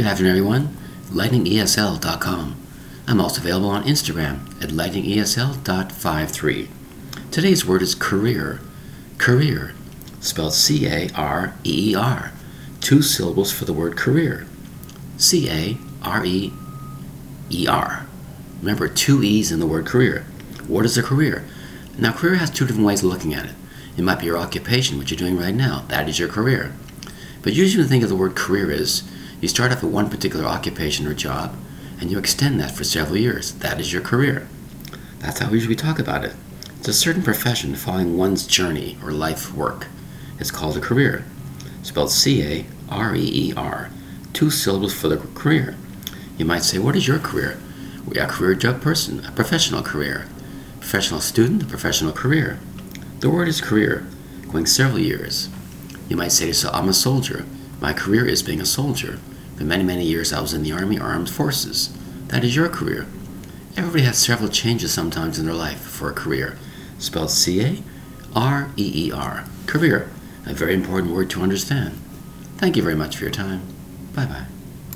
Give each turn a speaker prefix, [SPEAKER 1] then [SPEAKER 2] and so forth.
[SPEAKER 1] Good afternoon, everyone. LightningESL.com. I'm also available on Instagram at lightningesl.53. Today's word is career. Career, spelled C A R E E R. Two syllables for the word career. C A R E E R. Remember, two E's in the word career. What is a career? Now, career has two different ways of looking at it. It might be your occupation, what you're doing right now. That is your career. But usually, when you think of the word career is you start off at one particular occupation or job, and you extend that for several years. That is your career. That's how we usually talk about it. It's a certain profession following one's journey or life work. It's called a career, spelled C A R E E R, two syllables for the career. You might say, What is your career? We are a career job person, a professional career. Professional student, a professional career. The word is career, going several years. You might say to yourself, I'm a soldier. My career is being a soldier. For many, many years, I was in the Army Armed Forces. That is your career. Everybody has several changes sometimes in their life for a career, spelled C A R E E R. Career, a very important word to understand. Thank you very much for your time. Bye bye.